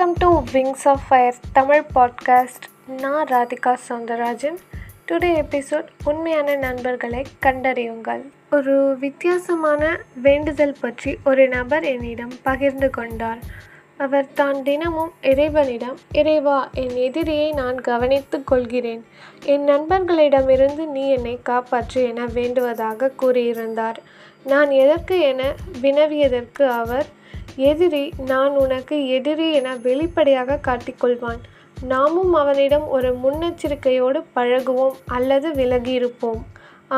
Welcome to wings of fire Tamil podcast நான் Radhika Soundararajan. Today episode உண்மையான நண்பர்களை கண்டறியுங்கள். ஒரு வித்தியாசமான வேண்டுதல் பற்றி ஒரு நபர் என்னிடம் பகிர்ந்து கொண்டார். அவர் தான் தினமும் இறைவனிடம் இறைவா என் எதிரியை நான் கவனித்துக் கொள்கிறேன். என் நண்பர்களிடமிருந்து நீ என்னை காப்பாற்று என வேண்டுவதாக கூறியிருந்தார். நான் எதற்கு என வினவியதற்கு அவர் எதிரி நான் உனக்கு எதிரி என வெளிப்படையாக காட்டிக்கொள்வான். நாமும் அவனிடம் ஒரு முன்னெச்சரிக்கையோடு பழகுவோம் அல்லது விலகியிருப்போம்.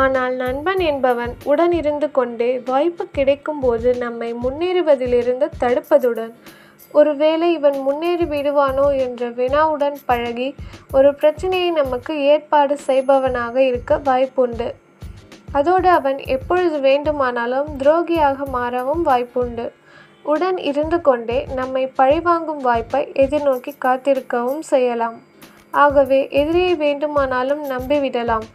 ஆனால் நண்பன் என்பவன் உடன் இருந்து கொண்டே வாய்ப்பு கிடைக்கும்போது நம்மை முன்னேறுவதிலிருந்து தடுப்பதுடன் ஒருவேளை இவன் முன்னேறி விடுவானோ என்ற வினாவுடன் பழகி ஒரு பிரச்சனையை நமக்கு ஏற்பாடு செய்பவனாக இருக்க வாய்ப்புண்டு. அதோடு அவன் எப்பொழுது வேண்டுமானாலும் துரோகியாக மாறவும் வாய்ப்புண்டு. உடன் இருந்து கொண்டே நம்மை பழிவாங்கும் வாய்ப்பை எதிர்நோக்கி காத்திருக்கவும் செய்யலாம். ஆகவே எதிரியை வேண்டுமானாலும் நம்பிவிடலாம்.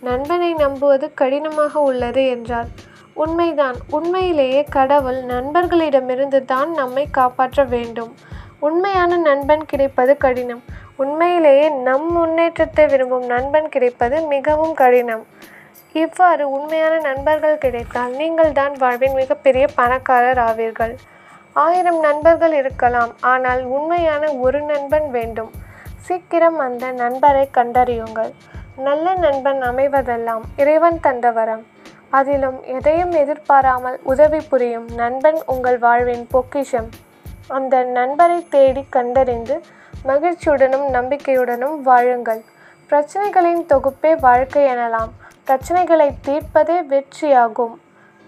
நண்பனை நம்புவது கடினமாக உள்ளது என்றார். உண்மைதான். உண்மையிலேயே கடவுள் நண்பர்களிடமிருந்து தான் நம்மை காப்பாற்ற வேண்டும். உண்மையான நண்பன் கிடைப்பது கடினம். உண்மையிலேயே நம் முன்னேற்றத்தை விரும்பும் நண்பன் கிடைப்பது மிகவும் கடினம். இவ்வாறு உண்மையான நண்பர்கள் கிடைத்தால் நீங்கள் தான் வாழ்வின் மிகப்பெரிய பணக்காரர் ஆவீர்கள். ஆயிரம் நண்பர்கள் இருக்கலாம் ஆனால் உண்மையான ஒரு நண்பன் வேண்டும். சீக்கிரம் அந்த நண்பரை கண்டறியுங்கள். நல்ல நண்பன் அமைவதெல்லாம் இறைவன் தந்த வரம். அதிலும் எதையும் எதிர்பாராமல் உதவி புரியும் நண்பன் உங்கள் வாழ்வின் பொக்கிஷம். அந்த நண்பரை தேடி கண்டறிந்து மகிழ்ச்சியுடனும் நம்பிக்கையுடனும் வாழுங்கள். பிரச்சனைகளின் தொகுப்பே வாழ்க்கை எனலாம். பிரச்சனைகளை தீர்ப்பதே வெற்றியாகும்.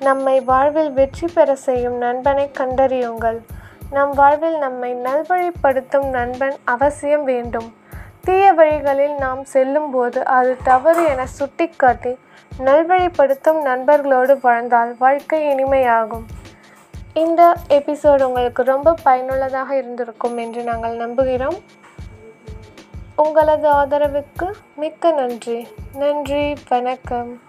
நம்மை வாழ்வில் வெற்றி பெற செய்யும் நண்பனை கண்டறியுங்கள். நம் வாழ்வில் நம்மை நல்வழிப்படுத்தும் நண்பன் அவசியம் வேண்டும். தீய வழிகளில் நாம் செல்லும்போது அது தவறு என சுட்டிக்காட்டி நல்வழிப்படுத்தும் நண்பர்களோடு வாழ்ந்தால் வாழ்க்கை இனிமையாகும். இந்த எபிசோடு உங்களுக்கு ரொம்ப பயனுள்ளதாக இருந்திருக்கும் என்று நாங்கள் நம்புகிறோம். உங்களது ஆதரவுக்கு மிக்க நன்றி. நன்றி வணக்கம்.